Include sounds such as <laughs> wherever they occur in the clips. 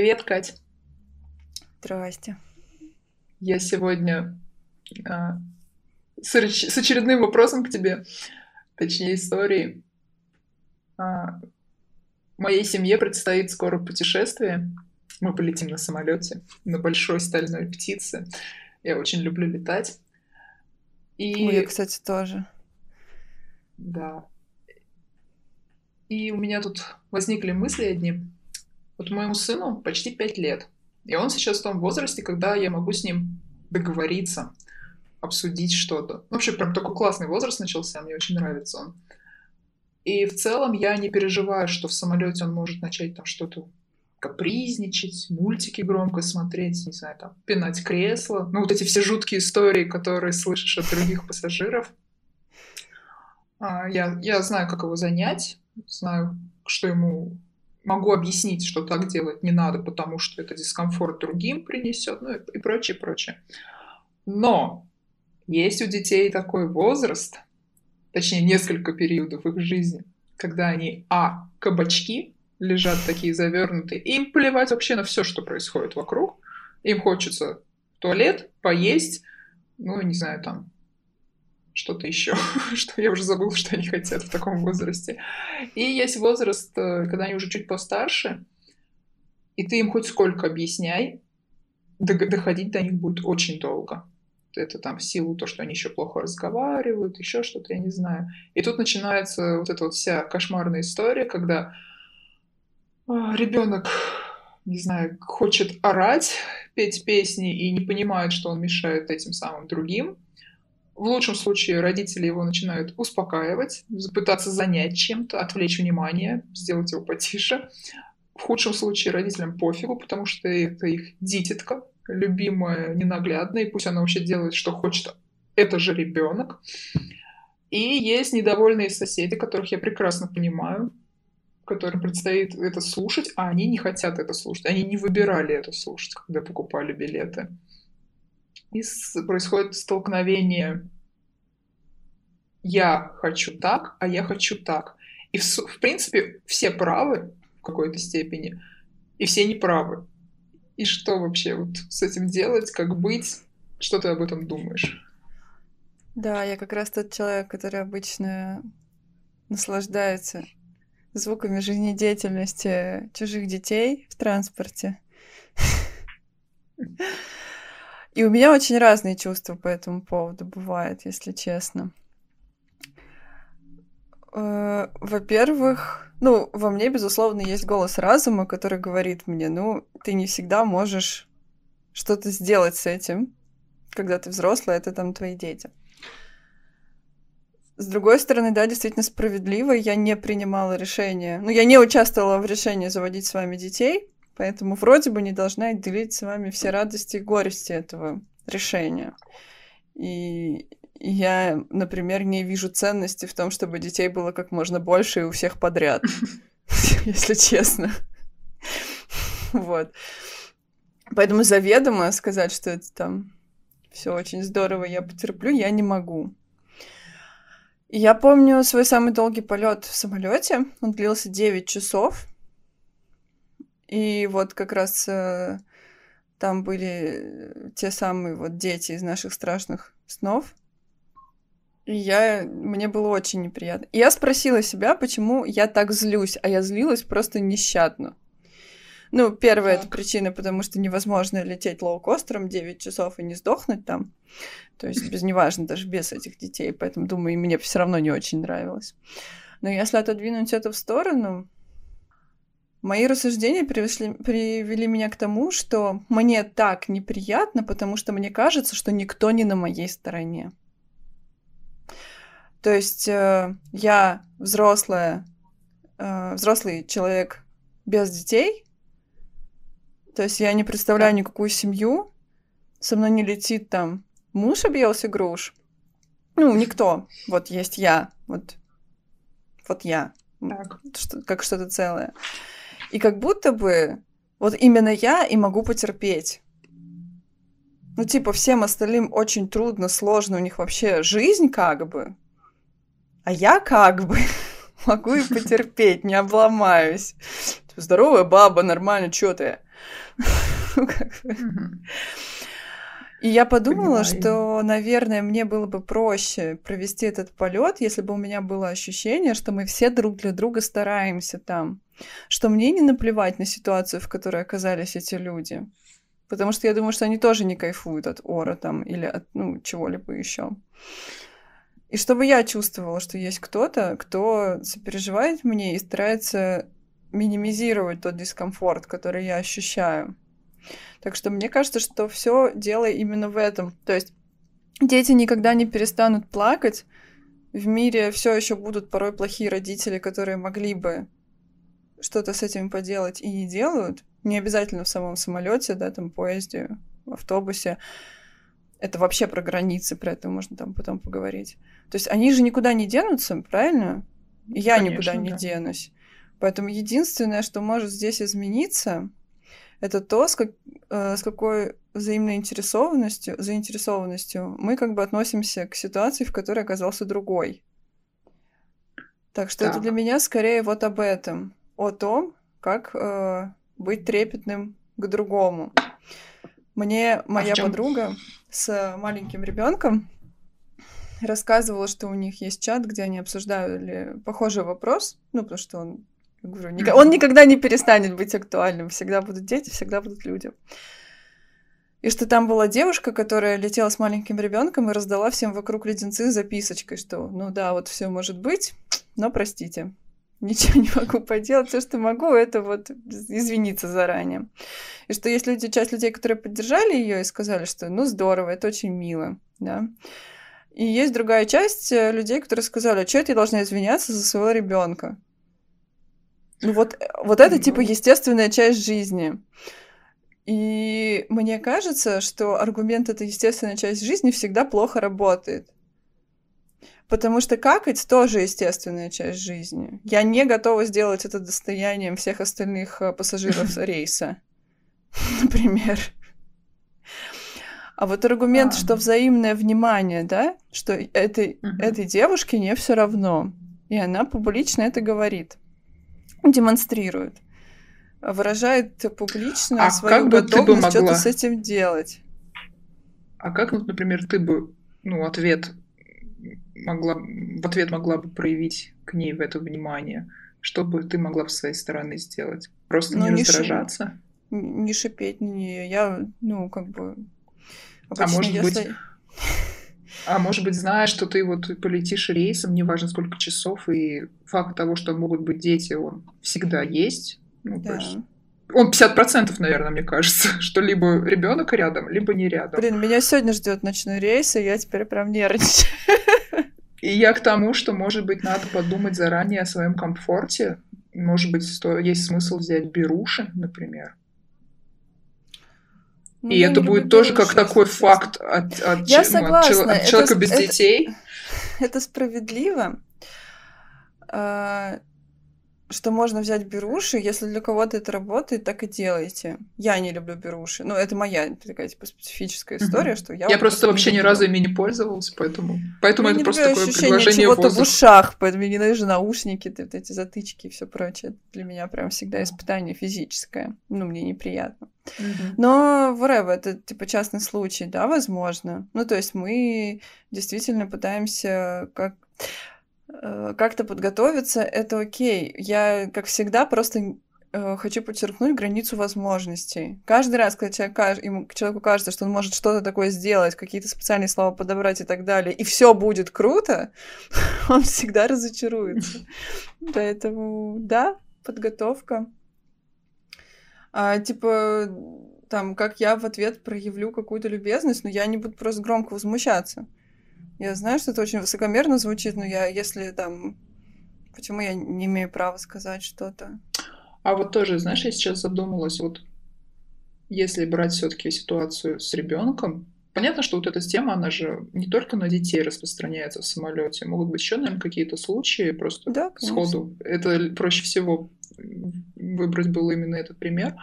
Привет, Кать. Здрасте. Я сегодня а, с, с очередным вопросом к тебе, точнее историей. А, моей семье предстоит скоро путешествие. Мы полетим на самолете, на большой стальной птице. Я очень люблю летать. И... Ой, я, кстати, тоже. Да. И у меня тут возникли мысли одни. Вот моему сыну почти пять лет. И он сейчас в том возрасте, когда я могу с ним договориться, обсудить что-то. Вообще, прям такой классный возраст начался, мне очень нравится он. И в целом я не переживаю, что в самолете он может начать там что-то капризничать, мультики громко смотреть, не знаю, там, пинать кресло. Ну, вот эти все жуткие истории, которые слышишь от других пассажиров. А, я, я знаю, как его занять, знаю, что ему могу объяснить, что так делать не надо, потому что это дискомфорт другим принесет, ну и, прочее, прочее. Но есть у детей такой возраст, точнее несколько периодов их жизни, когда они, а, кабачки, лежат такие завернутые, им плевать вообще на все, что происходит вокруг. Им хочется в туалет, поесть, ну, не знаю, там, что-то еще, <laughs> что я уже забыла, что они хотят в таком возрасте. И есть возраст, э, когда они уже чуть постарше, и ты им хоть сколько объясняй, доходить до них будет очень долго. Это там в силу то, что они еще плохо разговаривают, еще что-то, я не знаю. И тут начинается вот эта вот вся кошмарная история, когда а, ребенок, не знаю, хочет орать, петь песни и не понимает, что он мешает этим самым другим. В лучшем случае родители его начинают успокаивать, пытаться занять чем-то, отвлечь внимание, сделать его потише. В худшем случае родителям пофигу, потому что это их дитятка, любимая, ненаглядная, и пусть она вообще делает, что хочет. Это же ребенок. И есть недовольные соседи, которых я прекрасно понимаю, которым предстоит это слушать, а они не хотят это слушать. Они не выбирали это слушать, когда покупали билеты. И происходит столкновение «я хочу так, а я хочу так». И, в, в принципе, все правы в какой-то степени, и все неправы. И что вообще вот с этим делать, как быть? Что ты об этом думаешь? Да, я как раз тот человек, который обычно наслаждается звуками жизнедеятельности чужих детей в транспорте. <laughs> И у меня очень разные чувства по этому поводу бывают, если честно. Э, во-первых, ну, во мне, безусловно, есть голос разума, который говорит мне, ну, ты не всегда можешь что-то сделать с этим, когда ты взрослый, это там твои дети. С другой стороны, да, действительно справедливо, я не принимала решение, ну, я не участвовала в решении заводить с вами детей, Поэтому вроде бы не должна делить с вами все радости и горести этого решения. И я, например, не вижу ценности в том, чтобы детей было как можно больше и у всех подряд, <laughs> <laughs> если честно. Вот. Поэтому заведомо сказать, что это там все очень здорово, я потерплю, я не могу. Я помню свой самый долгий полет в самолете. Он длился 9 часов. И вот как раз э, там были те самые вот дети из наших страшных снов. И я, мне было очень неприятно. И я спросила себя, почему я так злюсь, а я злилась просто нещадно. Ну, первая так. это причина, потому что невозможно лететь лоукостером 9 часов и не сдохнуть там. То есть, без неважно, даже без этих детей. Поэтому, думаю, мне все равно не очень нравилось. Но если отодвинуть это в сторону, Мои рассуждения привели, привели меня к тому, что мне так неприятно, потому что мне кажется, что никто не на моей стороне. То есть э, я взрослая, э, взрослый человек без детей, то есть я не представляю никакую семью, со мной не летит там муж объелся груш, ну, никто, вот есть я, вот, вот я, так. Что, как что-то целое. И как будто бы вот именно я и могу потерпеть. Ну, типа, всем остальным очень трудно, сложно, у них вообще жизнь как бы. А я как бы <laughs> могу и потерпеть, не обломаюсь. Типа, здоровая баба, нормально, чё ты? <laughs> Ну, и я подумала, Понимаю. что, наверное, мне было бы проще провести этот полет, если бы у меня было ощущение, что мы все друг для друга стараемся там, что мне не наплевать на ситуацию, в которой оказались эти люди. Потому что я думаю, что они тоже не кайфуют от ора там или от ну, чего-либо еще. И чтобы я чувствовала, что есть кто-то, кто сопереживает мне и старается минимизировать тот дискомфорт, который я ощущаю. Так что мне кажется, что все дело именно в этом. То есть дети никогда не перестанут плакать. В мире все еще будут порой плохие родители, которые могли бы что-то с этим поделать и не делают. Не обязательно в самом самолете, да, там поезде, в автобусе. Это вообще про границы, про это можно там потом поговорить. То есть они же никуда не денутся, правильно? я Конечно, никуда не да. денусь. Поэтому единственное, что может здесь измениться, это то, с, как, э, с какой взаимной интересованностью, заинтересованностью мы как бы относимся к ситуации, в которой оказался другой. Так что так. это для меня скорее вот об этом, о том, как э, быть трепетным к другому. Мне моя а подруга с маленьким ребенком рассказывала, что у них есть чат, где они обсуждали похожий вопрос, ну, потому что он говорю, <laughs> он никогда не перестанет быть актуальным. Всегда будут дети, всегда будут люди. И что там была девушка, которая летела с маленьким ребенком и раздала всем вокруг леденцы с записочкой, что ну да, вот все может быть, но простите, ничего не могу поделать. Все, что могу, это вот извиниться заранее. И что есть люди, часть людей, которые поддержали ее и сказали, что ну здорово, это очень мило, да. И есть другая часть э, людей, которые сказали, а что я должна извиняться за своего ребенка? Ну вот, э, вот это типа естественная часть жизни. И мне кажется, что аргумент «это естественная часть жизни» всегда плохо работает. Потому что какать тоже естественная часть жизни. Я не готова сделать это достоянием всех остальных э, пассажиров <laughs> рейса. <laughs> Например. А вот аргумент, а. что взаимное внимание, да, что этой, угу. этой девушке не все равно. И она публично это говорит демонстрирует, выражает публично а свою готовность что-то с этим делать. А как, вот, например, ты бы, ну, ответ могла, в ответ могла бы проявить к ней в это внимание? Что бы ты могла бы с своей стороны сделать? Просто ну, не, не раздражаться? Ш... Не шипеть на нее. Я, ну, как бы... а может если... быть... <laughs> А может быть, знаешь, что ты вот полетишь рейсом, неважно сколько часов, и факт того, что могут быть дети, он всегда есть. Ну, да. есть он 50%, наверное, мне кажется, <laughs> что либо ребенок рядом, либо не рядом. Блин, меня сегодня ждет ночной рейс, и я теперь прям нервничаю. <laughs> И я к тому, что, может быть, надо подумать заранее о своем комфорте. Может быть, сто... есть смысл взять беруши, например. Ну, и это будет тоже как такой факт от, от, я согласна. от человека это, без это, детей. <laughs> Это справедливо. А, что можно взять беруши, если для кого-то это работает, так и делайте. Я не люблю беруши. Ну, это моя такая, типа, специфическая история, что я... Я просто вообще ни разу ими не пользовалась, поэтому... Поэтому я это просто такое предложение чего-то в ушах, поэтому мне ненавижу наушники, вот эти затычки и все прочее. Для меня прям всегда испытание физическое. Ну, мне неприятно. Но whatever, это типа частный случай, да, возможно. Ну, то есть мы действительно пытаемся как как-то подготовиться, это окей. Я, как всегда, просто э, хочу подчеркнуть границу возможностей. Каждый раз, когда человек, ему, человеку кажется, что он может что-то такое сделать, какие-то специальные слова подобрать и так далее, и все будет круто, <laughs> он всегда разочаруется. <laughs> Поэтому, да, подготовка. А, типа, там, как я в ответ проявлю какую-то любезность, но я не буду просто громко возмущаться. Я знаю, что это очень высокомерно звучит, но я, если там... Почему я не имею права сказать что-то? А вот тоже, знаешь, я сейчас задумалась, вот если брать все-таки ситуацию с ребенком, понятно, что вот эта тема, она же не только на детей распространяется в самолете, могут быть еще, наверное, какие-то случаи просто да, сходу. Это проще всего выбрать был именно этот пример.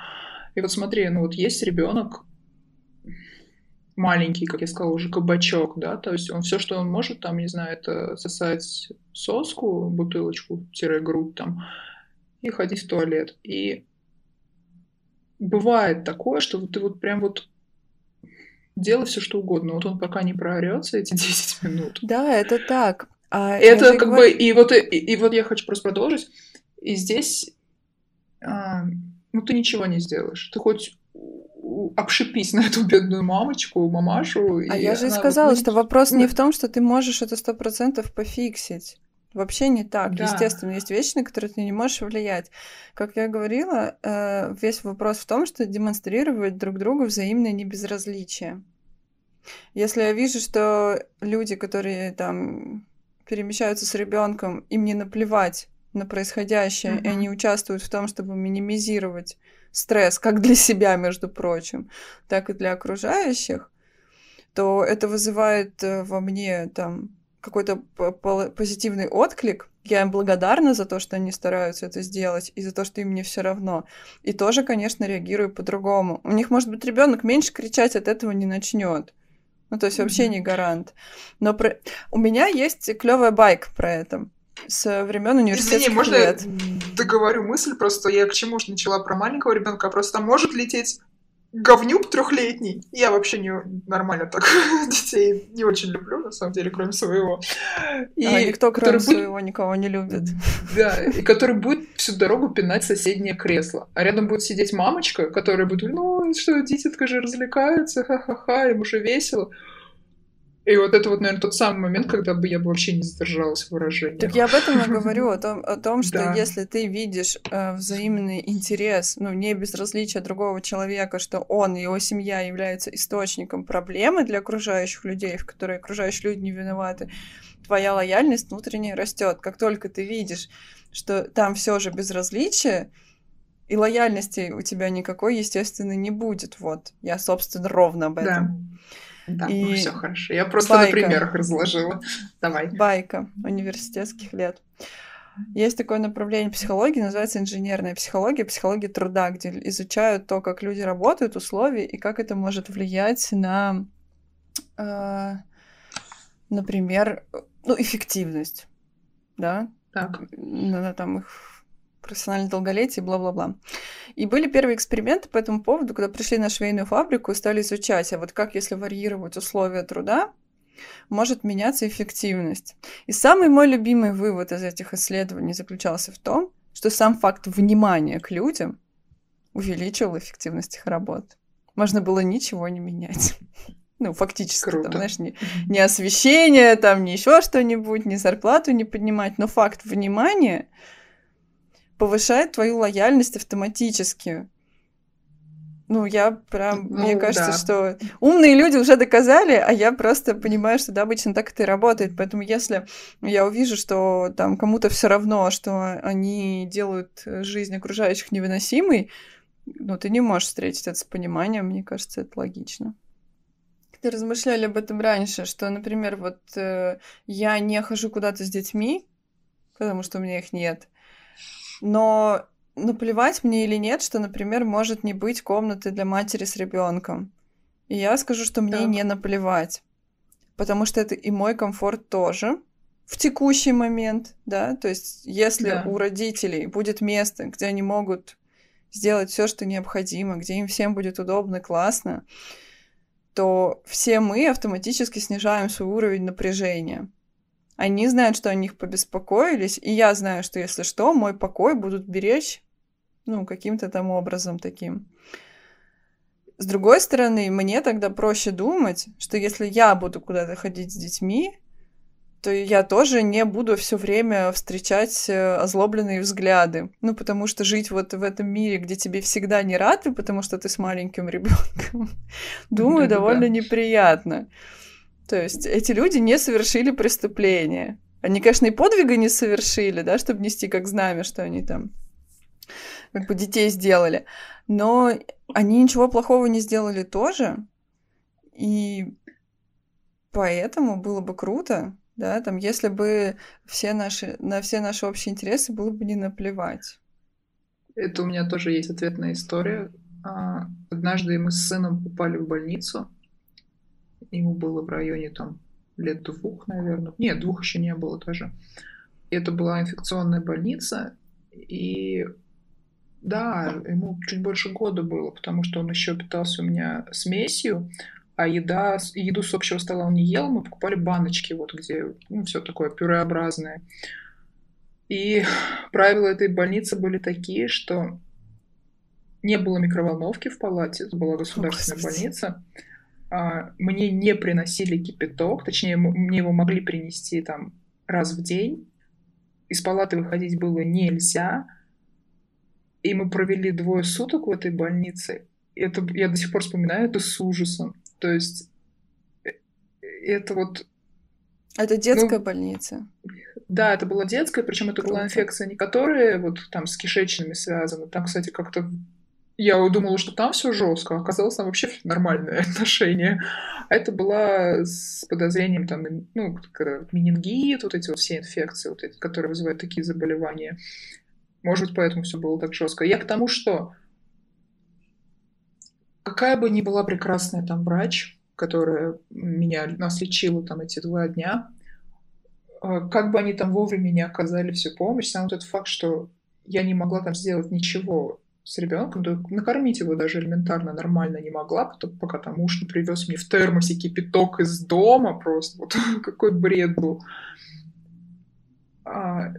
И вот смотри, ну вот есть ребенок, маленький, как я сказала, уже кабачок, да, то есть он все, что он может, там, не знаю, это сосать соску, бутылочку, грудь там, и ходить в туалет. И бывает такое, что ты вот прям вот делай все что угодно. Вот он пока не проорется эти <laughs> 10 минут. Да, это так. А это как говорю... бы и вот и, и вот я хочу просто продолжить. И здесь а, ну ты ничего не сделаешь. Ты хоть обшипись на эту бедную мамочку, мамашу. А я же и сказала, вот... что вопрос не в том, что ты можешь это сто процентов пофиксить. Вообще не так. Да. Естественно, есть вещи, на которые ты не можешь влиять. Как я говорила, э, весь вопрос в том, что демонстрировать друг другу взаимное небезразличие. Если я вижу, что люди, которые там перемещаются с ребенком, им не наплевать на происходящее, mm-hmm. и они участвуют в том, чтобы минимизировать стресс, как для <laughs> себя, между прочим, так и для окружающих, то это вызывает э, во мне там какой-то позитивный отклик. Я им благодарна за то, что они стараются это сделать, и за то, что им не все равно. И тоже, конечно, реагирую по-другому. У них, может быть, ребенок меньше кричать от этого не начнет. Ну, то есть вообще mm-hmm. не гарант. Но про... у меня есть клевая байк про это с времен университетских Извини, можно лет. я договорю мысль? Просто я к чему же начала про маленького ребенка, просто может лететь говнюк трехлетний. Я вообще не нормально так <laughs> детей не очень люблю, на самом деле, кроме своего. И а, никто, кроме своего, будет... никого не любит. Да, и который будет всю дорогу пинать соседнее кресло. А рядом будет сидеть мамочка, которая будет, ну, что, дети-то же развлекаются, ха-ха-ха, им уже весело. И вот это вот, наверное, тот самый момент, когда бы я бы вообще не задержалась в выражении. Так я об этом и говорю, о том, о том что да. если ты видишь э, взаимный интерес, ну, не безразличие другого человека, что он и его семья являются источником проблемы для окружающих людей, в которой окружающие люди не виноваты, твоя лояльность внутренняя растет. Как только ты видишь, что там все же безразличие, и лояльности у тебя никакой, естественно, не будет. Вот, я, собственно, ровно об этом. Да. Да, и... ну все хорошо. Я просто Байка. на примерах разложила. Давай. Байка университетских лет. Есть такое направление психологии, называется инженерная психология, психология труда, где изучают то, как люди работают, условия и как это может влиять на, э, например, ну, эффективность, да, так. на, на там их профессиональное долголетие, бла-бла-бла. И были первые эксперименты по этому поводу, когда пришли на швейную фабрику и стали изучать, а вот как, если варьировать условия труда, может меняться эффективность. И самый мой любимый вывод из этих исследований заключался в том, что сам факт внимания к людям увеличивал эффективность их работ. Можно было ничего не менять. <laughs> Ну, фактически, Круто. там, знаешь, не, не освещение, там, не еще что-нибудь, не зарплату не поднимать, но факт внимания повышает твою лояльность автоматически. Ну, я прям, ну, мне кажется, да. что умные люди уже доказали, а я просто понимаю, что да, обычно так это и работает. Поэтому если я увижу, что там кому-то все равно, что они делают жизнь окружающих невыносимой, ну, ты не можешь встретить это с пониманием, мне кажется, это логично. Ты размышляли об этом раньше, что, например, вот э, я не хожу куда-то с детьми, потому что у меня их нет. Но наплевать мне или нет, что, например, может не быть комнаты для матери с ребенком. И я скажу, что мне так. не наплевать. Потому что это и мой комфорт тоже в текущий момент, да. То есть, если да. у родителей будет место, где они могут сделать все, что необходимо, где им всем будет удобно, классно, то все мы автоматически снижаем свой уровень напряжения. Они знают, что о них побеспокоились, и я знаю, что если что, мой покой будут беречь, ну, каким-то там образом таким. С другой стороны, мне тогда проще думать, что если я буду куда-то ходить с детьми, то я тоже не буду все время встречать э, озлобленные взгляды. Ну, потому что жить вот в этом мире, где тебе всегда не рады, потому что ты с маленьким ребенком, <laughs> думаю, довольно неприятно. То есть эти люди не совершили преступление. Они, конечно, и подвига не совершили, да, чтобы нести как знамя, что они там как бы детей сделали. Но они ничего плохого не сделали тоже. И поэтому было бы круто, да, там, если бы все наши, на все наши общие интересы было бы не наплевать. Это у меня тоже есть ответная история. А, однажды мы с сыном попали в больницу, Ему было в районе там лет двух, наверное. Нет, двух еще не было даже. Это была инфекционная больница, и Да, ему чуть больше года было, потому что он еще питался у меня смесью, а еда, еду с общего стола он не ел, мы покупали баночки, вот где ну, все такое пюреобразное. И правила этой больницы были такие, что не было микроволновки в палате, это была государственная Господи. больница. А, мне не приносили кипяток, точнее, мне его могли принести там раз в день. Из палаты выходить было нельзя. И мы провели двое суток в этой больнице. Это, я до сих пор вспоминаю это с ужасом. То есть э, это вот... Это детская ну, больница? Да, это была детская, причем это Круто. была инфекция не которая вот там с кишечными связана. Там, кстати, как-то я думала, что там все жестко, а оказалось там вообще нормальное <laughs> отношение. А это была с подозрением там, ну, менингит, вот эти вот все инфекции, вот эти, которые вызывают такие заболевания. Может быть, поэтому все было так жестко. Я к тому, что какая бы ни была прекрасная там врач, которая меня, нас лечила там эти два дня, а, как бы они там вовремя не оказали всю помощь, сам вот этот факт, что я не могла там сделать ничего с ребенком, то накормить его даже элементарно нормально не могла, пока там муж не привез мне в термосе кипяток из дома, просто вот <laughs> какой бред был. А,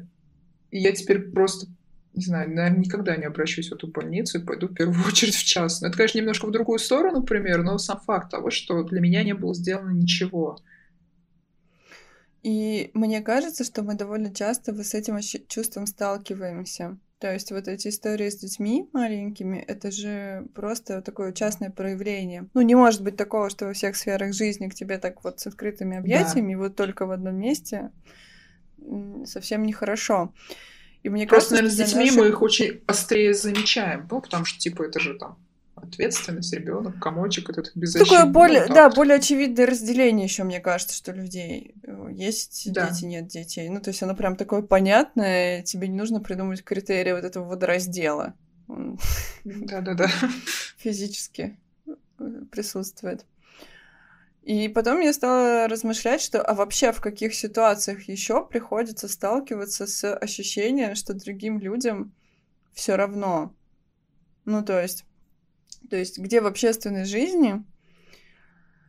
и я теперь просто, не знаю, наверное, никогда не обращусь в эту больницу и пойду в первую <laughs> очередь в частную. Это, конечно, немножко в другую сторону, например, но сам факт того, что для меня не было сделано ничего. И мне кажется, что мы довольно часто с этим чувством сталкиваемся. То есть вот эти истории с детьми маленькими, это же просто такое частное проявление. Ну, не может быть такого, что во всех сферах жизни к тебе так вот с открытыми объятиями, да. вот только в одном месте совсем нехоро. И мне Просто, кажется, наверное, с детьми наших... мы их очень острее замечаем, ну, потому что, типа, это же там ответственность, ребенок, комочек этот беззащитный. Такое более, вот да, более очевидное разделение еще, мне кажется, что людей есть да. дети, нет детей. Ну, то есть оно прям такое понятное, тебе не нужно придумать критерии вот этого водораздела. Да-да-да. <laughs> Физически э, присутствует. И потом я стала размышлять, что а вообще в каких ситуациях еще приходится сталкиваться с ощущением, что другим людям все равно. Ну, то есть то есть где в общественной жизни.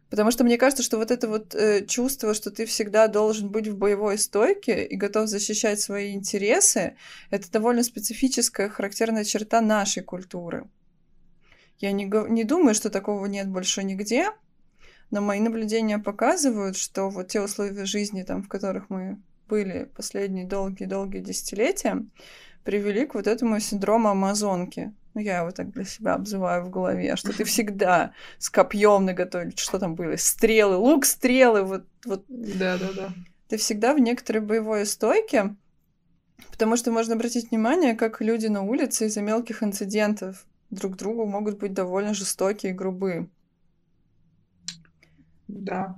Потому что мне кажется, что вот это вот э, чувство, что ты всегда должен быть в боевой стойке и готов защищать свои интересы, это довольно специфическая, характерная черта нашей культуры. Я не, не думаю, что такого нет больше нигде, но мои наблюдения показывают, что вот те условия жизни, там, в которых мы были последние долгие-долгие десятилетия, привели к вот этому синдрому амазонки. Ну, я его так для себя обзываю в голове, что ты всегда с копьем наготове, что там были, стрелы, лук, стрелы, вот, вот. Да, да, да. Ты всегда в некоторой боевой стойке, потому что можно обратить внимание, как люди на улице из-за мелких инцидентов друг другу могут быть довольно жестокие и грубые. Да.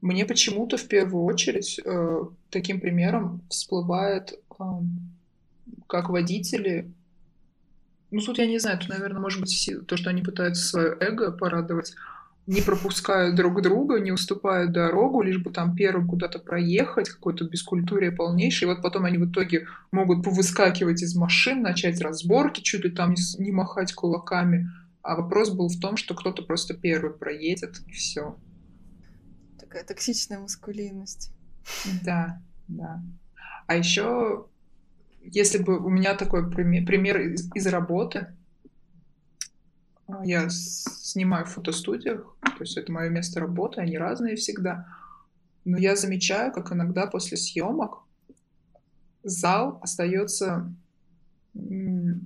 Мне почему-то в первую очередь э, таким примером всплывает, э, как водители ну, тут я не знаю, тут, наверное, может быть то, что они пытаются свое эго порадовать, не пропускают друг друга, не уступают дорогу, лишь бы там первым куда-то проехать, какое-то бескультурие полнейшее, и вот потом они в итоге могут повыскакивать из машин, начать разборки, чуть ли там не, махать кулаками. А вопрос был в том, что кто-то просто первый проедет, и все. Такая токсичная маскулинность. Да, да. А еще если бы у меня такой пример, пример из, из работы, а, я снимаю в фотостудиях, то есть это мое место работы, они разные всегда, но я замечаю, как иногда после съемок зал остается,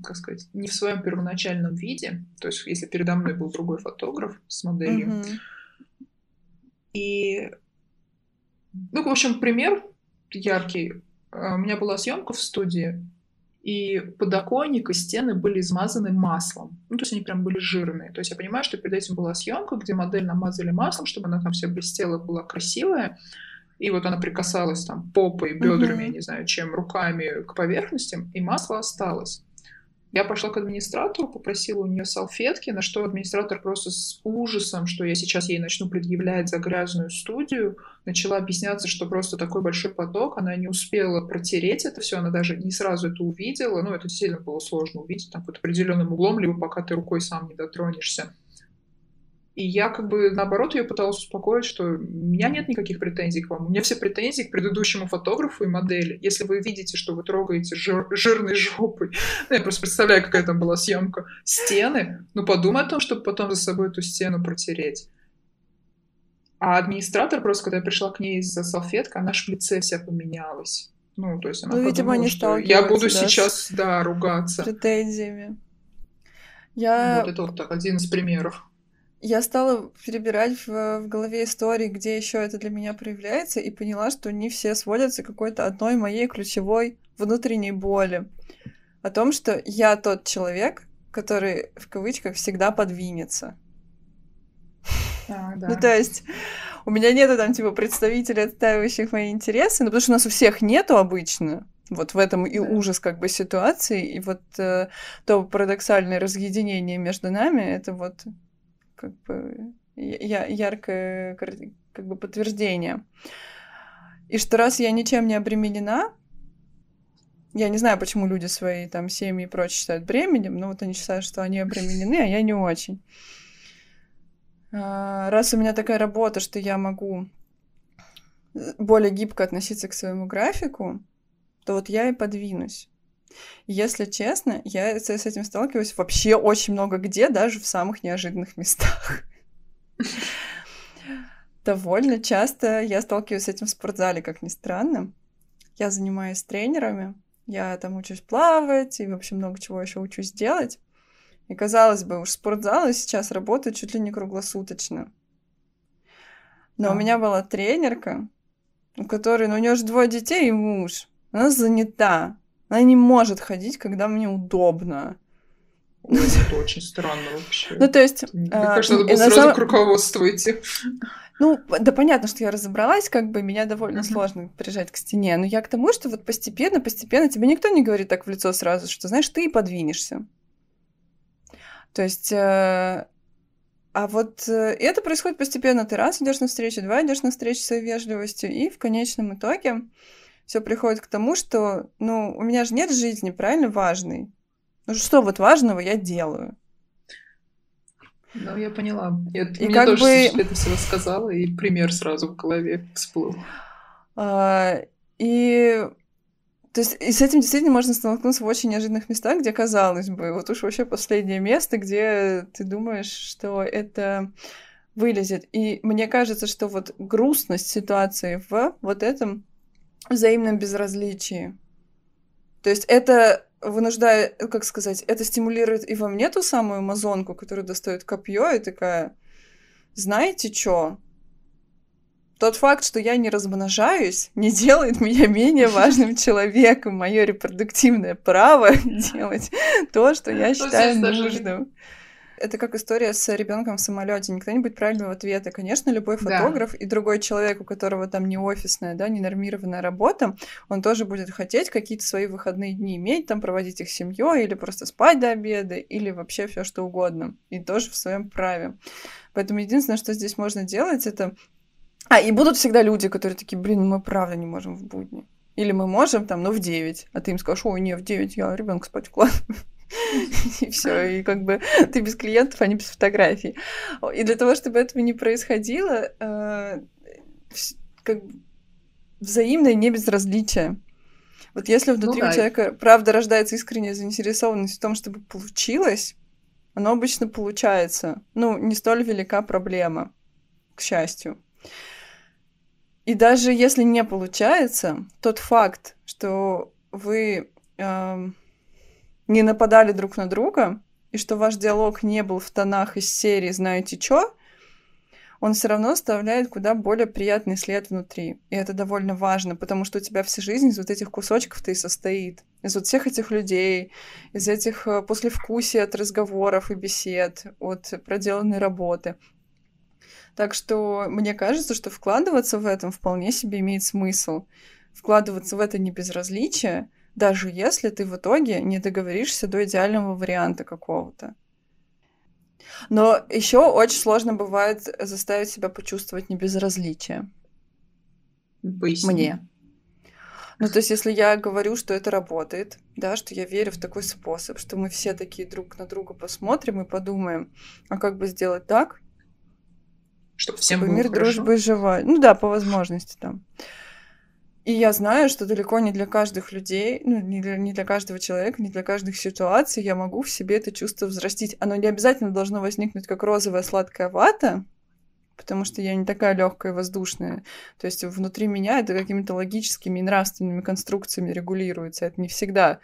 как сказать, не в своем первоначальном виде, то есть если передо мной был другой фотограф с моделью, mm-hmm. и, ну, в общем, пример яркий у меня была съемка в студии, и подоконник и стены были измазаны маслом. Ну, то есть они прям были жирные. То есть я понимаю, что перед этим была съемка, где модель намазали маслом, чтобы она там вся блестела, была красивая. И вот она прикасалась там попой, бедрами, mm-hmm. я не знаю, чем, руками к поверхностям, и масло осталось. Я пошла к администратору, попросила у нее салфетки, на что администратор просто с ужасом, что я сейчас ей начну предъявлять за грязную студию, начала объясняться, что просто такой большой поток, она не успела протереть это все, она даже не сразу это увидела, ну, это действительно было сложно увидеть, там, под определенным углом, либо пока ты рукой сам не дотронешься. И я как бы наоборот ее пыталась успокоить, что у меня нет никаких претензий к вам. У меня все претензии к предыдущему фотографу и модели. Если вы видите, что вы трогаете жир, жирной жопой, ну, <laughs> я просто представляю, какая там была съемка, стены, ну подумай о том, чтобы потом за собой эту стену протереть. А администратор просто, когда я пришла к ней за салфеткой, она аж в лице вся поменялась. Ну, то есть она ну, видимо, что я буду да, сейчас, да, ругаться. Претензиями. Я... Вот это вот так, один из примеров. Я стала перебирать в, в голове истории, где еще это для меня проявляется, и поняла, что не все сводятся к какой-то одной моей ключевой внутренней боли. О том, что я тот человек, который в кавычках всегда подвинется. А, да. Ну, то есть, у меня нету там, типа, представителей, отстаивающих мои интересы, ну, потому что у нас у всех нету обычно. Вот в этом и ужас как бы ситуации, и вот э, то парадоксальное разъединение между нами, это вот как бы я, яркое как бы подтверждение. И что раз я ничем не обременена, я не знаю, почему люди свои там семьи и прочее считают бременем, но вот они считают, что они обременены, а я не очень. А, раз у меня такая работа, что я могу более гибко относиться к своему графику, то вот я и подвинусь. Если честно, я с этим сталкиваюсь вообще очень много где, даже в самых неожиданных местах. <laughs> Довольно часто я сталкиваюсь с этим в спортзале, как ни странно. Я занимаюсь тренерами, я там учусь плавать и, в общем, много чего еще учусь делать. И, казалось бы, уж спортзалы сейчас работают чуть ли не круглосуточно. Но а. у меня была тренерка, у которой, ну, у нее же двое детей и муж. Она занята. Она не может ходить, когда мне удобно. Ой, это очень странно вообще. Ну, то есть... Мне а, кажется, надо было сразу к руководству идти. Ну, да понятно, что я разобралась, как бы меня довольно uh-huh. сложно прижать к стене, но я к тому, что вот постепенно, постепенно тебе никто не говорит так в лицо сразу, что, знаешь, ты и подвинешься. То есть... Э, а вот э, это происходит постепенно. Ты раз идешь на встречу, два идешь на встречу своей вежливостью, и в конечном итоге все приходит к тому, что, ну, у меня же нет жизни, правильно, важной. Ну, что вот важного я делаю? Ну, я поняла. Я, и мне как тоже бы... это все рассказала, и пример сразу в голове всплыл. А, и то есть и с этим действительно можно столкнуться в очень неожиданных местах, где, казалось бы, вот уж вообще последнее место, где ты думаешь, что это вылезет. И мне кажется, что вот грустность ситуации в вот этом взаимном безразличии. То есть это вынуждает, как сказать, это стимулирует и во мне ту самую амазонку, которая достает копье и такая, знаете что? Тот факт, что я не размножаюсь, не делает меня менее важным <laughs> человеком. Мое репродуктивное право <laughs> делать то, что я считаю нужным это как история с ребенком в самолете. Никто не будет правильного ответа. Конечно, любой фотограф да. и другой человек, у которого там не офисная, да, не нормированная работа, он тоже будет хотеть какие-то свои выходные дни иметь, там проводить их с семьей или просто спать до обеда, или вообще все что угодно. И тоже в своем праве. Поэтому единственное, что здесь можно делать, это а, и будут всегда люди, которые такие, блин, мы правда не можем в будни. Или мы можем там, ну, в 9. А ты им скажешь, ой, не, в 9 я ребенка спать вкладываю. <laughs> И все, и как бы ты без клиентов, а не без фотографий. И для того, чтобы этого не происходило, э, как взаимное небезразличие. Вот если внутри ну, да. у человека правда рождается искренняя заинтересованность в том, чтобы получилось, оно обычно получается. Ну, не столь велика проблема, к счастью. И даже если не получается, тот факт, что вы э, не нападали друг на друга, и что ваш диалог не был в тонах из серии «Знаете чё?», он все равно оставляет куда более приятный след внутри. И это довольно важно, потому что у тебя вся жизнь из вот этих кусочков-то и состоит. Из вот всех этих людей, из этих э, послевкусий от разговоров и бесед, от проделанной работы. Так что мне кажется, что вкладываться в этом вполне себе имеет смысл. Вкладываться в это не безразличие, даже если ты в итоге не договоришься до идеального варианта какого-то. Но еще очень сложно бывает заставить себя почувствовать небезразличие. Поясни. Мне. Ну, то есть, если я говорю, что это работает, да, что я верю в такой способ, что мы все такие друг на друга посмотрим и подумаем, а как бы сделать так, чтобы всем чтобы мир, хорошо. дружба и жива. Ну да, по возможности там. И я знаю, что далеко не для каждых людей, ну, не для, не для каждого человека, не для каждых ситуаций я могу в себе это чувство взрастить. Оно не обязательно должно возникнуть как розовая сладкая вата, потому что я не такая легкая и воздушная. То есть внутри меня это какими-то логическими и нравственными конструкциями регулируется. Это не всегда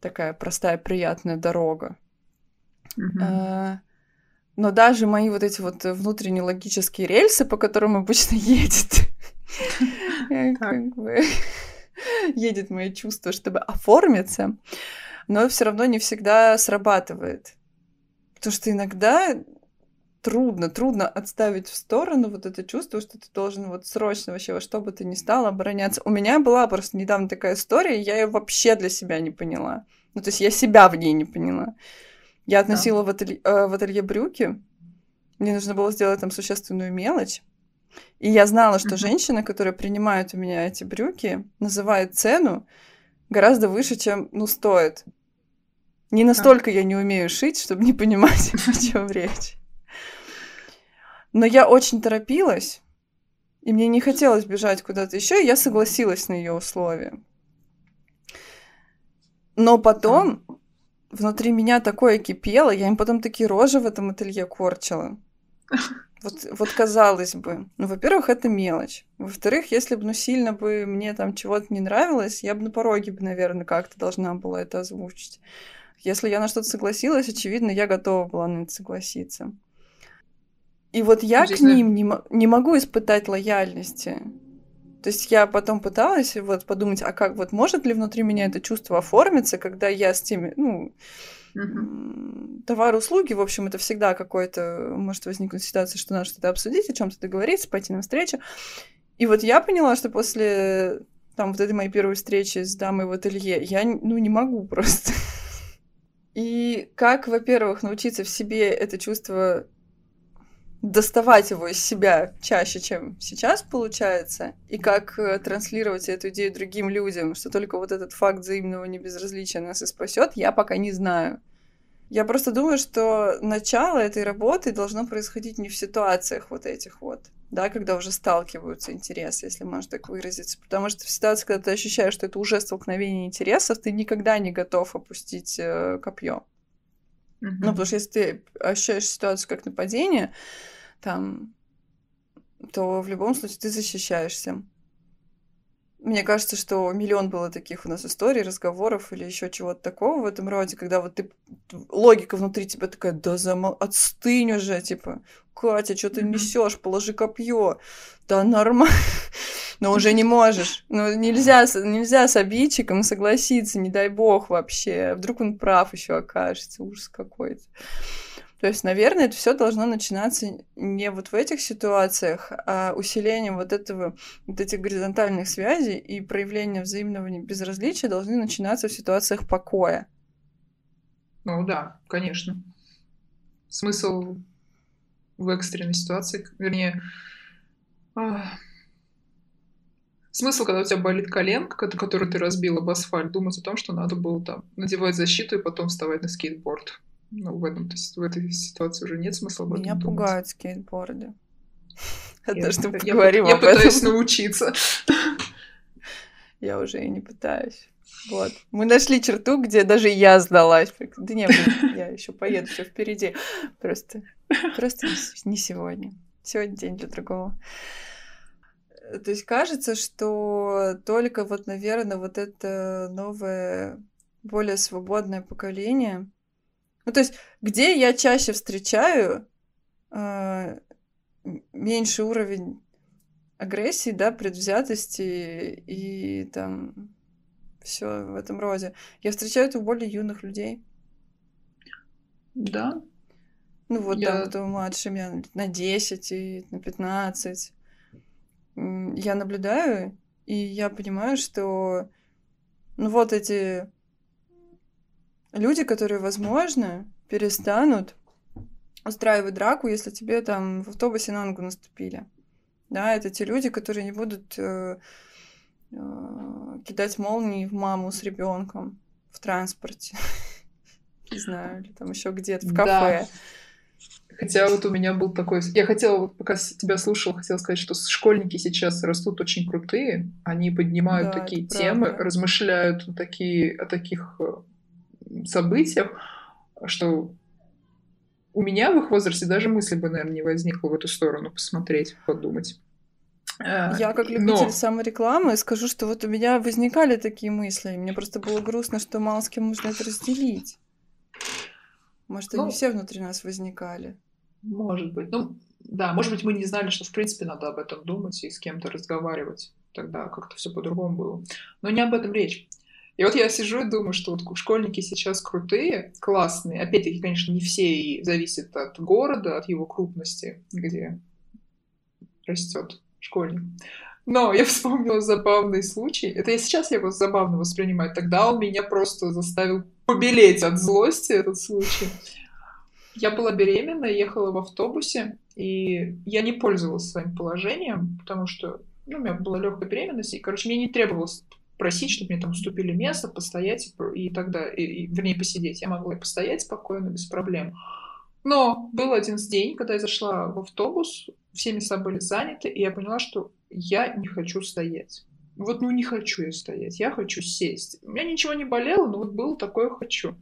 такая простая, приятная дорога. Мгм. А, Но даже мои вот эти вот внутренние логические рельсы, по которым обычно <laughs> едет, <laughs> как бы <laughs> едет мое чувство, чтобы оформиться, но все равно не всегда срабатывает. Потому что иногда трудно, трудно отставить в сторону вот это чувство, что ты должен вот срочно вообще во что бы ты ни стал обороняться. У меня была просто недавно такая история, я ее вообще для себя не поняла. Ну, то есть я себя в ней не поняла. Я относила в, ателье, э, в ателье брюки, мне нужно было сделать там существенную мелочь, и я знала, что Мгм. женщина, которая принимает у меня эти брюки, называет цену гораздо выше, чем, ну, стоит. Не настолько я не умею шить, чтобы не понимать, <laughs> о чем речь. Но я очень торопилась, и мне не хотелось бежать куда-то еще, и я согласилась на ее условия. Но потом внутри меня такое кипело, я им потом такие рожи в этом ателье корчила. <laughs> Вот, вот казалось бы, ну, во-первых, это мелочь. Во-вторых, если бы, ну, сильно бы мне там чего-то не нравилось, я бы на пороге бы, наверное, как-то должна была это озвучить. Если я на что-то согласилась, очевидно, я готова была на это согласиться. И вот я Здесь, к ним не, не могу испытать лояльности. То есть я потом пыталась вот подумать, а как вот может ли внутри меня это чувство оформиться, когда я с теми, ну, М, товары, услуги, в общем, это всегда какой-то может возникнуть ситуация, что надо что-то обсудить, о чем-то договориться, пойти на встречу. И вот я поняла, что после там вот этой моей первой встречи с дамой в ателье я ну не могу просто. <laughs> И как, во-первых, научиться в себе это чувство доставать его из себя чаще, чем сейчас получается, и как э, транслировать эту идею другим людям, что только вот этот факт взаимного небезразличия нас и спасет, я пока не знаю. Я просто думаю, что начало этой работы должно происходить не в ситуациях вот этих вот, да, когда уже сталкиваются интересы, если можно так выразиться. Потому что в ситуации, когда ты ощущаешь, что это уже столкновение интересов, ты никогда не готов опустить э, копье. Мгм. Ну, потому что если ты ощущаешь ситуацию как нападение, там, то в любом случае ты защищаешься. Мне кажется, что миллион было таких у нас историй, разговоров или еще чего-то такого в этом роде, когда вот ты логика внутри тебя такая, да замол... отстынь уже, типа, Катя, что ты несешь, положи копье. Да нормально. <laughs> Но уже не можешь. Ну, нельзя, нельзя с обидчиком согласиться, не дай бог вообще. Вдруг он прав еще окажется. Ужас какой-то. То есть, наверное, это все должно начинаться не вот в этих ситуациях, а усилением вот этого, вот этих горизонтальных связей и проявлением взаимного безразличия должны начинаться в ситуациях покоя. Ну да, конечно. Смысл в экстренной ситуации, вернее, а, смысл, когда у тебя болит коленка, ко- которую ты разбил об асфальт, думать о том, что надо было там надевать защиту и потом вставать на скейтборд. Ну, в, этом, то есть в этой ситуации уже нет смысла об этом Меня думать. пугают скейтборды. <laughs> Я, Однажды я- поговорим я об пытаюсь этом. научиться. Я уже и не пытаюсь. Вот. Мы нашли черту, где даже я сдалась. Да не, <laughs> я еще поеду, все впереди. Просто, просто не сегодня. Сегодня день для другого. Э, То есть кажется, что только вот, наверное, вот это новое, более свободное поколение. Ну, то есть, где я чаще встречаю э, меньший уровень агрессии, да, предвзятости и там все в этом роде. Я встречаю это у более юных людей. Да, Ну, вот Я- там, кто младше меня на 10 и на 15. Я наблюдаю, и я понимаю, что ну вот эти люди, которые, возможно, перестанут устраивать драку, если тебе там в автобусе на ногу наступили. Да, это те люди, которые не будут э, э, кидать молнии в маму с ребенком в транспорте. <laughs> Не знаю, или там еще где-то в кафе. Хотя вот у меня был такой... Я хотела, вот пока тебя слушала, хотела сказать, что школьники сейчас растут очень крутые. Они поднимают да, такие темы, правда. размышляют такие, о таких э, событиях, что у меня в их возрасте даже мысли бы, наверное, не возникло в эту сторону посмотреть, подумать. Э, Я как любитель Но... саморекламы скажу, что вот у меня возникали такие мысли. Мне просто было грустно, что мало с кем можно это разделить. Может, ну, они все внутри нас возникали. Может быть. Ну, да, может быть, мы не знали, что в принципе надо об этом думать и с кем-то разговаривать. Тогда как-то все по-другому было. Но не об этом речь. И вот я сижу и думаю, что вот школьники сейчас крутые, классные. Опять-таки, конечно, не все и зависит от города, от его крупности, где растет школьник. Но я <laughs> вспомнила забавный случай. Это я сейчас его забавно воспринимаю. Тогда он меня просто заставил побелеть от злости, этот случай. Я была беременна, ехала в автобусе, и я не пользовалась своим положением, потому что ну, у меня была легкая беременность, и, короче, мне не требовалось просить, чтобы мне там уступили место, постоять и тогда, и, и, вернее, посидеть. Я могла и постоять спокойно, без проблем. Но был один день, когда я зашла в автобус, все места были заняты, и я поняла, что я не хочу стоять. Вот, ну, не хочу я стоять, я хочу сесть. У меня ничего не болело, но вот было такое «хочу».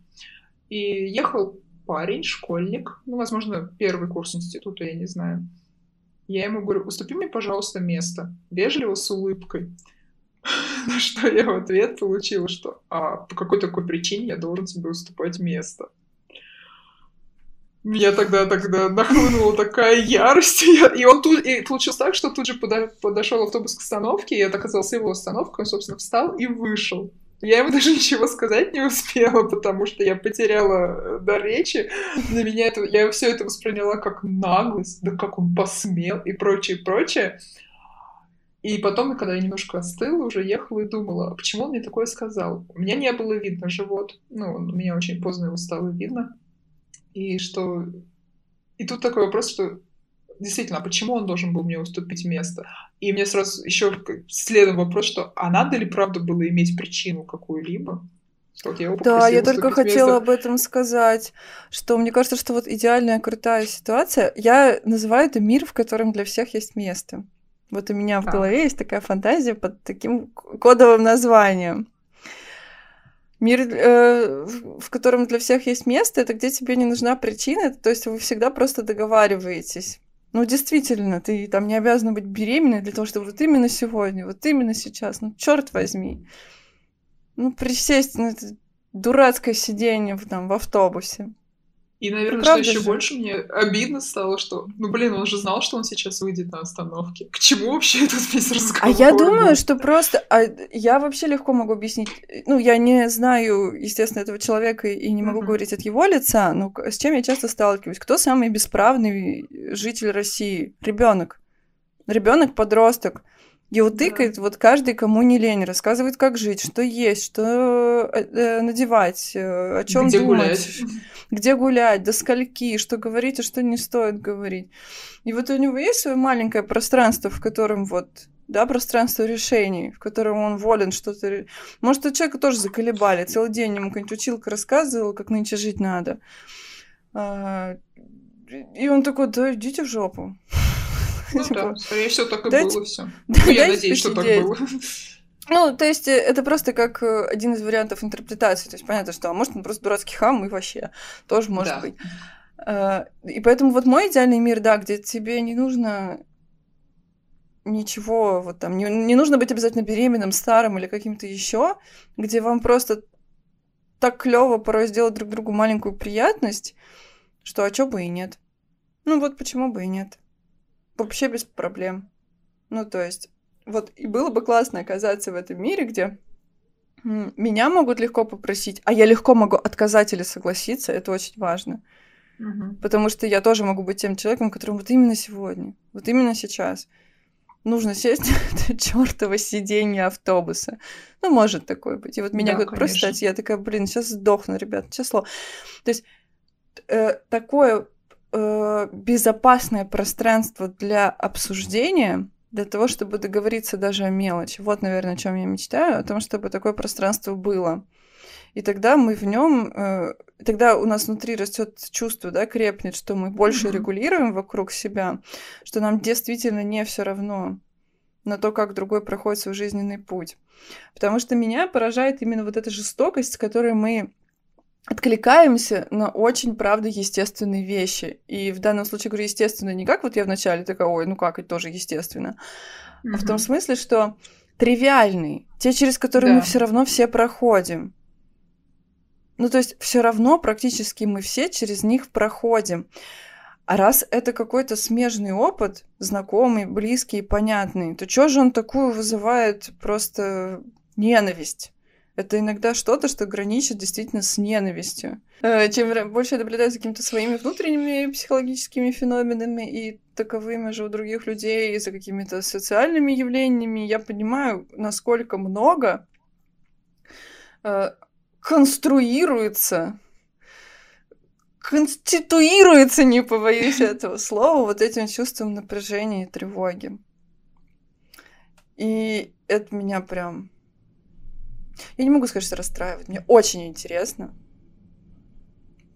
И ехал парень, школьник, ну, возможно, первый курс института, я не знаю. Я ему говорю, уступи мне, пожалуйста, место. Вежливо, с улыбкой. <laughs> На что я в ответ получила, что а, по какой такой причине я должен тебе уступать место. Меня тогда тогда нахлынула такая ярость. <laughs> И он тут, и получилось так, что тут же подо, подошел автобус к остановке, и это оказалась его остановка, он, собственно, встал и вышел. Я ему <laughs> даже ничего сказать не успела, потому что я потеряла дар речи. Для меня это, я все это восприняла как наглость, да как он посмел и прочее, прочее. И потом, когда я немножко остыла, уже ехала и думала, а почему он мне такое сказал? У меня не было видно живот. Ну, у меня очень поздно его стало видно. И что... И тут такой вопрос, что действительно, а почему он должен был мне уступить место? И мне сразу еще следом вопрос, что а надо ли правда было иметь причину какую-либо? Вот я да, я только хотела об этом сказать, что мне кажется, что вот идеальная крутая ситуация, я называю это мир, в котором для всех есть место. Вот у меня в а. голове есть такая фантазия под таким кодовым названием. Мир, э, в котором для всех есть место, это где тебе не нужна причина, то есть вы всегда просто договариваетесь. Ну, действительно, ты там не обязана быть беременной для того, чтобы вот именно сегодня, вот именно сейчас, ну, черт возьми. Ну, присесть на это дурацкое сиденье в, там, в автобусе. И, наверное, что еще же? больше мне обидно стало, что, ну, блин, он же знал, что он сейчас выйдет на остановке. К чему вообще <laughs> этот весь разговор? А я думаю, что просто... А я вообще легко могу объяснить... Ну, я не знаю, естественно, этого человека и не могу mm-hmm. говорить от его лица, но с чем я часто сталкиваюсь? Кто самый бесправный житель России? Ребенок. Ребенок, подросток. Его тыкает вот каждый, кому не лень, рассказывает, как жить, что есть, что э, э надевать, э, о чем думать. Гулять где гулять, до скольки, что говорить, а что не стоит говорить. И вот у него есть свое маленькое пространство, в котором вот да, пространство решений, в котором он волен что-то... Может, у человека тоже заколебали. Целый день ему какая-нибудь училка рассказывала, как нынче жить надо. А, и он такой, да идите в жопу. Ну <laughs> да, скорее всего, так и было все. <laughs> Ну, я надеюсь, что так было. <laughs> Ну, то есть э, это просто как э, один из вариантов интерпретации. То есть понятно, что а может он просто дурацкий хам и вообще тоже может да. быть. Э, и поэтому вот мой идеальный мир, да, где тебе не нужно ничего, вот там, не, не нужно быть обязательно беременным, старым или каким-то еще, где вам просто так клево порой сделать друг другу маленькую приятность, что а чё бы и нет. Ну вот почему бы и нет. Вообще без проблем. Ну, то есть, вот и было бы классно оказаться в этом мире, где меня могут легко попросить, а я легко могу отказать или согласиться, это очень важно. Угу. Потому что я тоже могу быть тем человеком, которому вот именно сегодня, вот именно сейчас. нужно сесть <laughs> на это чертово сиденье автобуса. Ну, может такое быть. И вот меня да, говорят, просто стать, я такая, блин, сейчас сдохну, ребят, число. То есть э, такое э, безопасное пространство для обсуждения, для того, чтобы договориться даже о мелочи. Вот, наверное, о чем я мечтаю, о том, чтобы такое пространство было. И тогда мы в нем, э, тогда у нас внутри растет чувство, да, крепнет, что мы больше mm-hmm. регулируем вокруг себя, что нам действительно не все равно на то, как другой проходит свой жизненный путь. Потому что меня поражает именно вот эта жестокость, с которой мы откликаемся на очень, правда, естественные вещи. И в данном случае говорю естественно не как вот я вначале такая, ой, ну как, это тоже естественно, mm-hmm. а в том смысле, что тривиальные, те, через которые да. мы все равно все проходим. Ну, то есть все равно практически мы все через них проходим. А раз это какой-то смежный опыт, знакомый, близкий, понятный, то что же он такую вызывает просто ненависть? Это иногда что-то, что граничит действительно с ненавистью. Э, чем больше я наблюдаю за какими-то своими внутренними психологическими феноменами и таковыми же у других людей, и за какими-то социальными явлениями, я понимаю, насколько много э, конструируется, конституируется, не побоюсь этого слова, вот этим чувством напряжения и тревоги. И это меня прям... Я не могу сказать, что расстраивает. Мне очень интересно.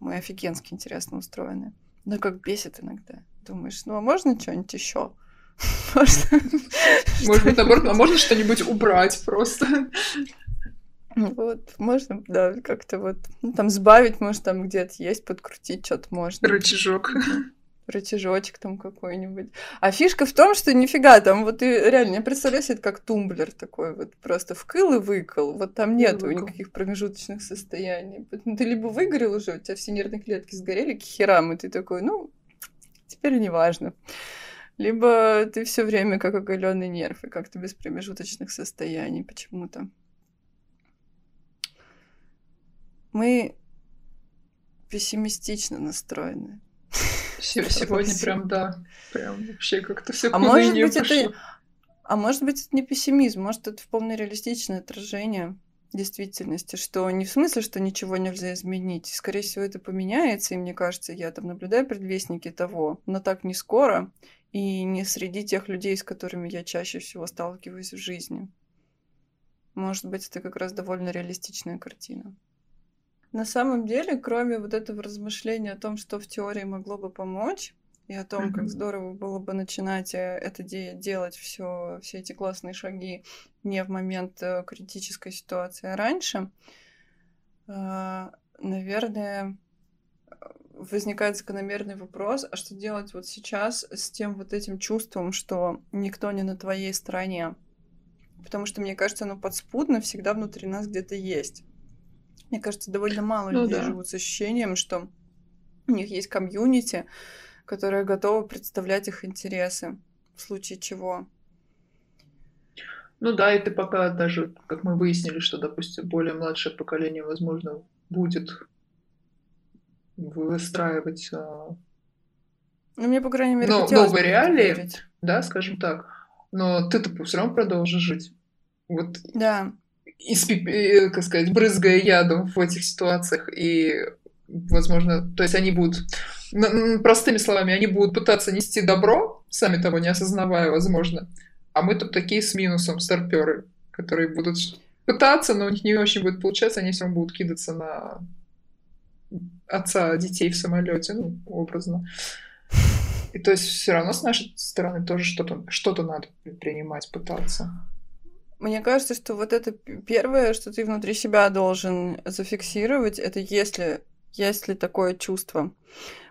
Мы офигенски интересно устроены. Но как бесит иногда. Думаешь, ну а можно что-нибудь еще? <laughs> Может быть, наоборот, а можно что-нибудь убрать просто? Вот, можно, да, как-то вот, ну, там сбавить, может, там где-то есть, подкрутить что-то можно. Рычажок. Рычажочек там какой-нибудь. А фишка в том, что нифига, там вот и реально, я представляю себе это как тумблер такой вот, просто вкл и выкл. Вот там нету никаких промежуточных состояний. Ты либо выгорел уже, у тебя все нервные клетки сгорели к херам, и ты такой, ну, теперь не важно. Либо ты все время как оголенный нерв, и как-то без промежуточных состояний почему-то. мы пессимистично настроены. <laughs> Сегодня прям, да, прям вообще как-то все а может быть это, А может быть это не пессимизм, может это вполне реалистичное отражение действительности, что не в смысле, что ничего нельзя изменить. Скорее всего, это поменяется, и мне кажется, я там наблюдаю предвестники того, но так не скоро, и не среди тех людей, с которыми я чаще всего сталкиваюсь в жизни. Может быть, это как раз довольно реалистичная картина. На самом деле, кроме вот этого размышления о том, что в теории могло бы помочь, и о том, mm-hmm. как здорово было бы начинать э, это де- делать все, все эти классные шаги не в момент э, критической ситуации, а раньше, э, наверное, возникает закономерный вопрос, а что делать вот сейчас с тем вот этим чувством, что никто не на твоей стороне? Потому что, мне кажется, оно подспудно всегда внутри нас где-то есть. Мне кажется, довольно мало ну, людей да. живут с ощущением, что у них есть комьюнити, которое готово представлять их интересы, в случае чего. Ну да, и ты пока даже, как мы выяснили, что, допустим, более младшее поколение, возможно, будет выстраивать а, ну, мне, по крайней мере, Но, новые реалии, верить. да, скажем так. Но ты-то все равно продолжишь жить. Вот да испип... Э, как сказать, брызгая ядом в этих ситуациях. И, возможно, то есть они будут, простыми словами, они будут пытаться нести добро, сами того не осознавая, возможно. А мы тут такие с минусом старперы, которые будут пытаться, но у них не очень будет получаться, они все равно будут кидаться на отца детей в самолете, ну, образно. И то есть все равно с нашей стороны тоже что-то что надо предпринимать, пытаться. Мне кажется, что вот это первое, что ты внутри себя должен зафиксировать, это если, если такое чувство.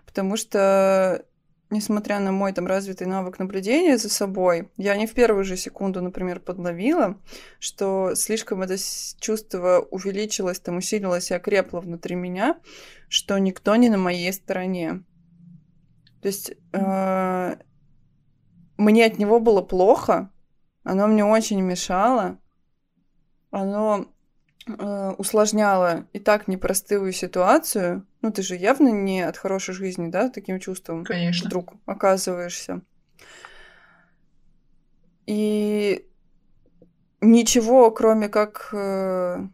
Потому что, несмотря на мой там развитый навык наблюдения за собой, я не в первую же секунду, например, подловила, что слишком это чувство увеличилось, там усилилось и окрепло внутри меня, что никто не на моей стороне. То есть э, мне от него было плохо, оно мне очень мешало. Оно э, усложняло и так непростую ситуацию. Ну, ты же явно не от хорошей жизни, да, таким чувством Конечно. вдруг оказываешься. И ничего, кроме как э,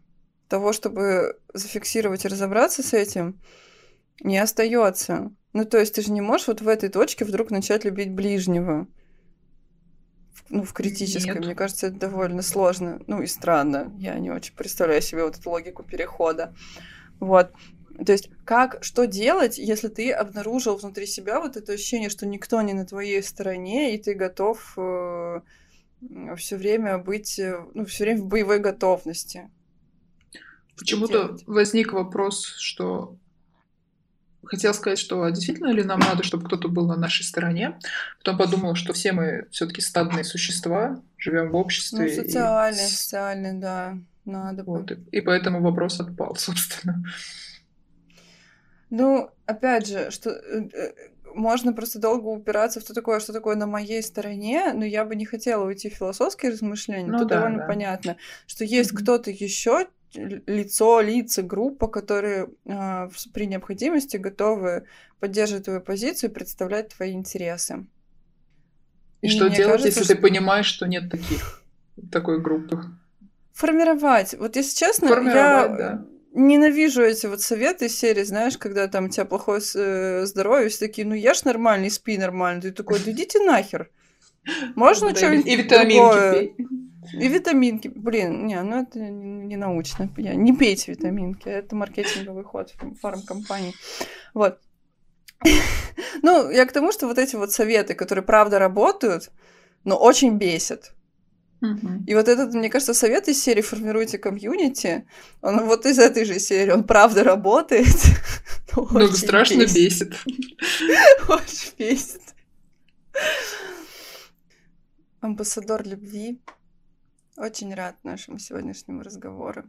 того, чтобы зафиксировать и разобраться с этим, не остается. Ну, то есть ты же не можешь вот в этой точке вдруг начать любить ближнего. Ну, в критической, Нет. мне кажется, это довольно сложно. Ну и странно. Я не очень представляю себе вот эту логику перехода. Вот. То есть, как, что делать, если ты обнаружил внутри себя вот это ощущение, что никто не на твоей стороне, и ты готов э, все время быть, э, ну, все время в боевой готовности? Почему-то возник вопрос, что хотел сказать, что действительно ли нам надо, чтобы кто-то был на нашей стороне. Потом подумал, что все мы все-таки стадные существа, живем в обществе. Ну, и социальный, с- социальный, да, надо бы. вот, и, и поэтому вопрос отпал, <laughs> собственно. Ну, опять же, что э, э, можно просто долго упираться в то такое, что такое на моей стороне, но я бы не хотела уйти в философские размышления. Ну Тут да, довольно да. понятно, что есть Мгм. кто-то еще лицо, лица, группа, которые в- при необходимости готовы поддерживать твою позицию и представлять твои интересы. И, И что делать, кажется, если ты что- понимаешь, что нет таких, такой группы? Формировать. Вот если честно, Формировать, я да. ненавижу эти вот советы из серии, знаешь, когда там у тебя плохое э, здоровье, все такие, ну ешь нормально и спи нормально. Ты такой, да идите нахер. <laughs> Можно что-нибудь и витаминки другое? пей. И витаминки. Блин, не, ну это не научно. Не пейте витаминки. Это маркетинговый ход фарм- фармкомпании. Вот. <laughs> Ну, я к тому, что вот эти вот советы, которые правда работают, но очень бесят. И вот этот, мне кажется, совет из серии «Формируйте комьюнити», он вот из этой же серии, он правда работает. <laughs> но Ну, страшно бесит. <laughs> Очень бесит. Амбассадор любви. Очень рад нашему сегодняшнему разговору.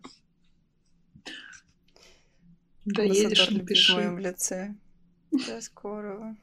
Да едешь, любви в напиши. моем лице. До скорого.